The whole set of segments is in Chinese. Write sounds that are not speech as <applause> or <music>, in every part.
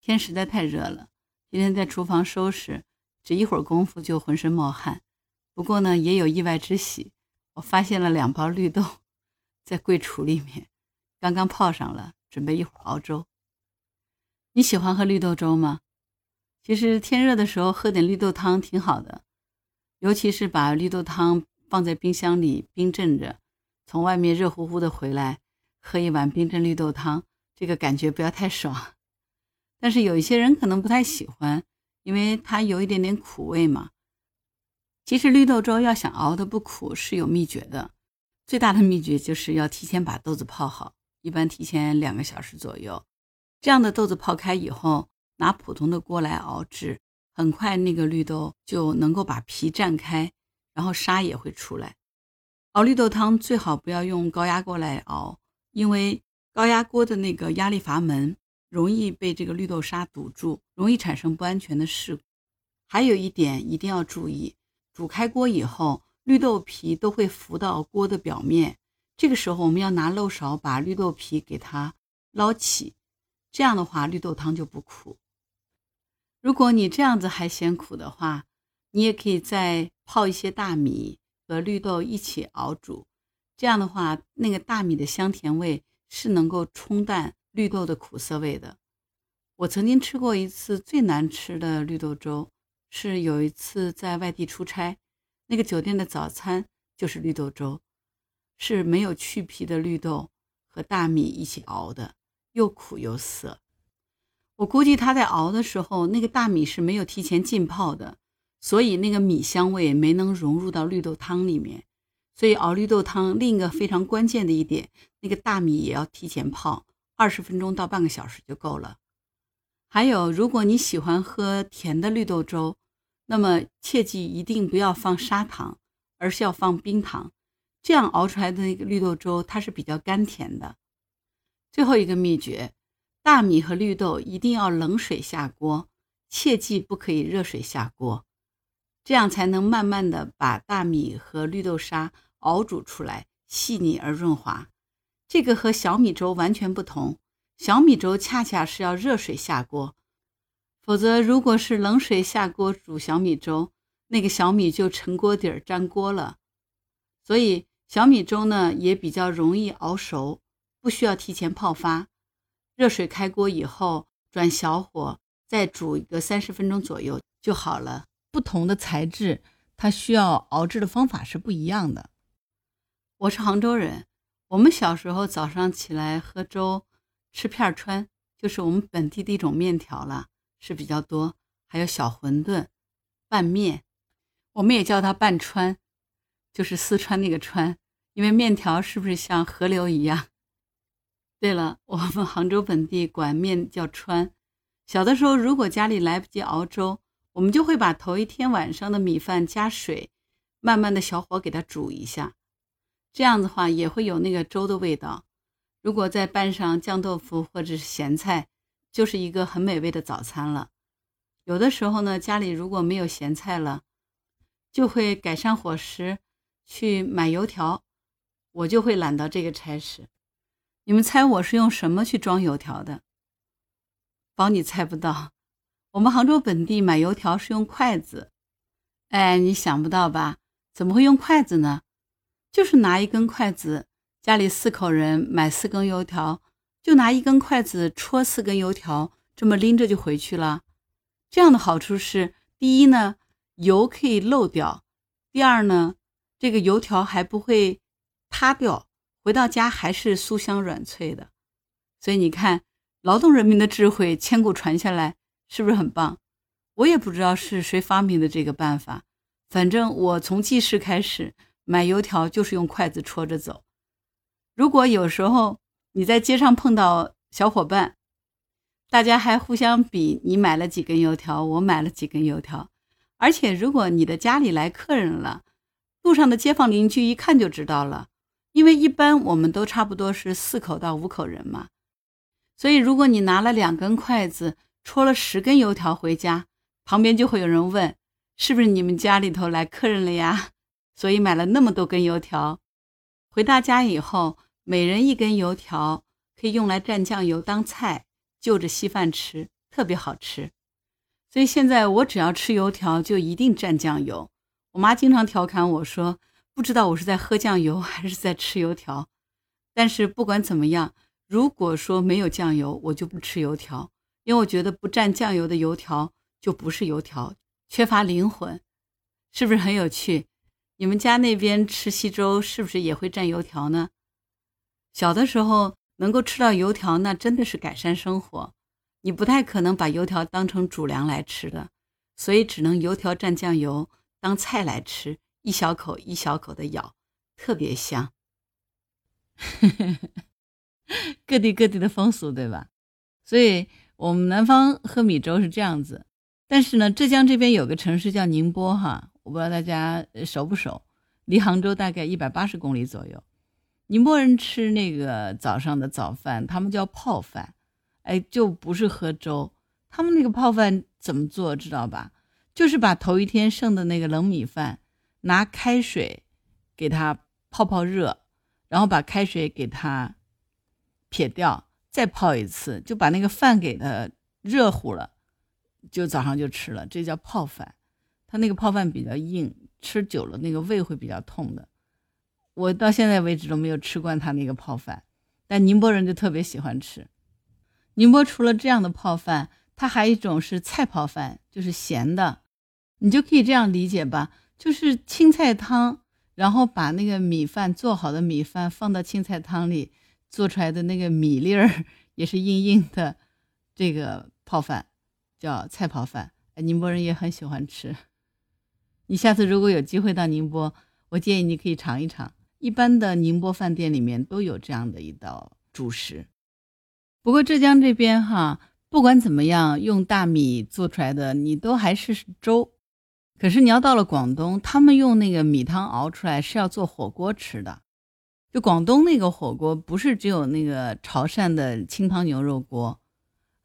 天实在太热了，今天在厨房收拾，只一会儿功夫就浑身冒汗。不过呢，也有意外之喜，我发现了两包绿豆在柜橱里面，刚刚泡上了，准备一会儿熬粥。你喜欢喝绿豆粥吗？其实天热的时候喝点绿豆汤挺好的，尤其是把绿豆汤放在冰箱里冰镇着，从外面热乎乎的回来，喝一碗冰镇绿豆汤，这个感觉不要太爽。但是有一些人可能不太喜欢，因为它有一点点苦味嘛。其实绿豆粥要想熬得不苦是有秘诀的，最大的秘诀就是要提前把豆子泡好，一般提前两个小时左右。这样的豆子泡开以后，拿普通的锅来熬制，很快那个绿豆就能够把皮蘸开，然后沙也会出来。熬绿豆汤最好不要用高压锅来熬，因为高压锅的那个压力阀门。容易被这个绿豆沙堵住，容易产生不安全的事故。还有一点一定要注意，煮开锅以后，绿豆皮都会浮到锅的表面。这个时候，我们要拿漏勺把绿豆皮给它捞起，这样的话绿豆汤就不苦。如果你这样子还嫌苦的话，你也可以再泡一些大米和绿豆一起熬煮，这样的话，那个大米的香甜味是能够冲淡。绿豆的苦涩味的，我曾经吃过一次最难吃的绿豆粥，是有一次在外地出差，那个酒店的早餐就是绿豆粥，是没有去皮的绿豆和大米一起熬的，又苦又涩。我估计他在熬的时候，那个大米是没有提前浸泡的，所以那个米香味没能融入到绿豆汤里面。所以熬绿豆汤另一个非常关键的一点，那个大米也要提前泡。二十分钟到半个小时就够了。还有，如果你喜欢喝甜的绿豆粥，那么切记一定不要放砂糖，而是要放冰糖，这样熬出来的那个绿豆粥它是比较甘甜的。最后一个秘诀，大米和绿豆一定要冷水下锅，切记不可以热水下锅，这样才能慢慢的把大米和绿豆沙熬煮出来，细腻而润滑。这个和小米粥完全不同，小米粥恰恰是要热水下锅，否则如果是冷水下锅煮小米粥，那个小米就沉锅底儿粘锅了。所以小米粥呢也比较容易熬熟，不需要提前泡发，热水开锅以后转小火再煮一个三十分钟左右就好了。不同的材质，它需要熬制的方法是不一样的。我是杭州人。我们小时候早上起来喝粥，吃片川，就是我们本地的一种面条了，是比较多。还有小馄饨、拌面，我们也叫它拌川，就是四川那个川，因为面条是不是像河流一样？<laughs> 对了，我们杭州本地管面叫川。小的时候，如果家里来不及熬粥，我们就会把头一天晚上的米饭加水，慢慢的小火给它煮一下。这样的话也会有那个粥的味道，如果再拌上酱豆腐或者是咸菜，就是一个很美味的早餐了。有的时候呢，家里如果没有咸菜了，就会改善伙食，去买油条。我就会揽到这个差事。你们猜我是用什么去装油条的？保你猜不到，我们杭州本地买油条是用筷子。哎，你想不到吧？怎么会用筷子呢？就是拿一根筷子，家里四口人买四根油条，就拿一根筷子戳四根油条，这么拎着就回去了。这样的好处是：第一呢，油可以漏掉；第二呢，这个油条还不会塌掉，回到家还是酥香软脆的。所以你看，劳动人民的智慧千古传下来，是不是很棒？我也不知道是谁发明的这个办法，反正我从记事开始。买油条就是用筷子戳着走。如果有时候你在街上碰到小伙伴，大家还互相比你买了几根油条，我买了几根油条。而且如果你的家里来客人了，路上的街坊邻居一看就知道了，因为一般我们都差不多是四口到五口人嘛。所以如果你拿了两根筷子戳了十根油条回家，旁边就会有人问，是不是你们家里头来客人了呀？所以买了那么多根油条，回到家以后，每人一根油条，可以用来蘸酱油当菜，就着稀饭吃，特别好吃。所以现在我只要吃油条，就一定蘸酱油。我妈经常调侃我说：“不知道我是在喝酱油还是在吃油条。”但是不管怎么样，如果说没有酱油，我就不吃油条，因为我觉得不蘸酱油的油条就不是油条，缺乏灵魂，是不是很有趣？你们家那边吃稀粥是不是也会蘸油条呢？小的时候能够吃到油条，那真的是改善生活。你不太可能把油条当成主粮来吃的，所以只能油条蘸酱油当菜来吃，一小口一小口的咬，特别香。<laughs> 各地各地的风俗，对吧？所以我们南方喝米粥是这样子。但是呢，浙江这边有个城市叫宁波，哈，我不知道大家熟不熟？离杭州大概一百八十公里左右。宁波人吃那个早上的早饭，他们叫泡饭，哎，就不是喝粥。他们那个泡饭怎么做，知道吧？就是把头一天剩的那个冷米饭，拿开水给它泡泡热。然后把开水给它撇掉，再泡一次，就把那个饭给它热乎了，就早上就吃了。这叫泡饭。它那个泡饭比较硬，吃久了那个胃会比较痛的。我到现在为止都没有吃惯他那个泡饭，但宁波人就特别喜欢吃。宁波除了这样的泡饭，它还有一种是菜泡饭，就是咸的。你就可以这样理解吧，就是青菜汤。然后把那个米饭做好的米饭放到青菜汤里，做出来的那个米粒儿也是硬硬的，这个泡饭叫菜泡饭。宁波人也很喜欢吃。你下次如果有机会到宁波，我建议你可以尝一尝。一般的宁波饭店里面都有这样的一道主食。不过浙江这边哈，不管怎么样，用大米做出来的，你都还是粥。可是你要到了广东，他们用那个米汤熬出来是要做火锅吃的。就广东那个火锅，不是只有那个潮汕的清汤牛肉锅，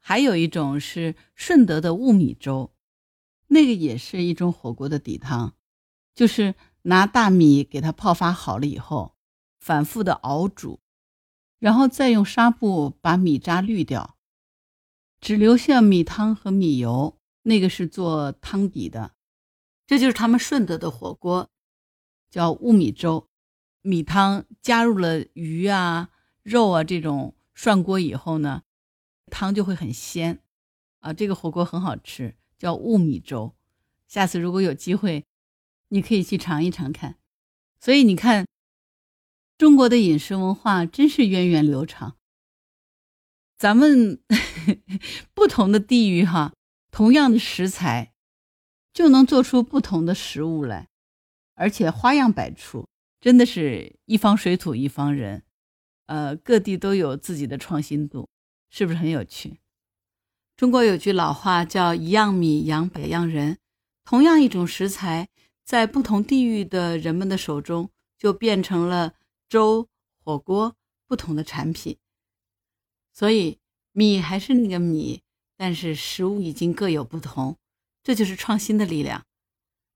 还有一种是顺德的雾米粥，那个也是一种火锅的底汤，就是拿大米给它泡发好了以后，反复的熬煮，然后再用纱布把米渣滤掉，只留下米汤和米油，那个是做汤底的。这就是他们顺德的火锅，叫雾米粥，米汤加入了鱼啊、肉啊这种涮锅以后呢，汤就会很鲜，啊，这个火锅很好吃，叫雾米粥。下次如果有机会，你可以去尝一尝看。所以你看，中国的饮食文化真是源远流长。咱们 <laughs> 不同的地域哈，同样的食材。就能做出不同的食物来，而且花样百出，真的是一方水土一方人，呃，各地都有自己的创新度，是不是很有趣？中国有句老话叫“一样米养百样人”，同样一种食材，在不同地域的人们的手中，就变成了粥、火锅不同的产品。所以米还是那个米，但是食物已经各有不同。这就是创新的力量。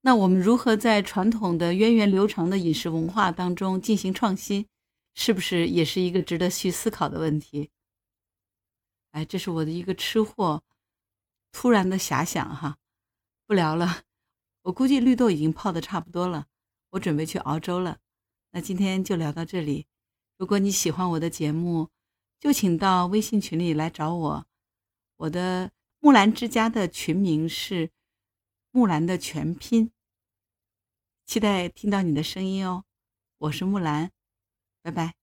那我们如何在传统的源远流长的饮食文化当中进行创新，是不是也是一个值得去思考的问题？哎，这是我的一个吃货突然的遐想哈。不聊了，我估计绿豆已经泡的差不多了，我准备去熬粥了。那今天就聊到这里。如果你喜欢我的节目，就请到微信群里来找我。我的木兰之家的群名是。木兰的全拼，期待听到你的声音哦，我是木兰，拜拜。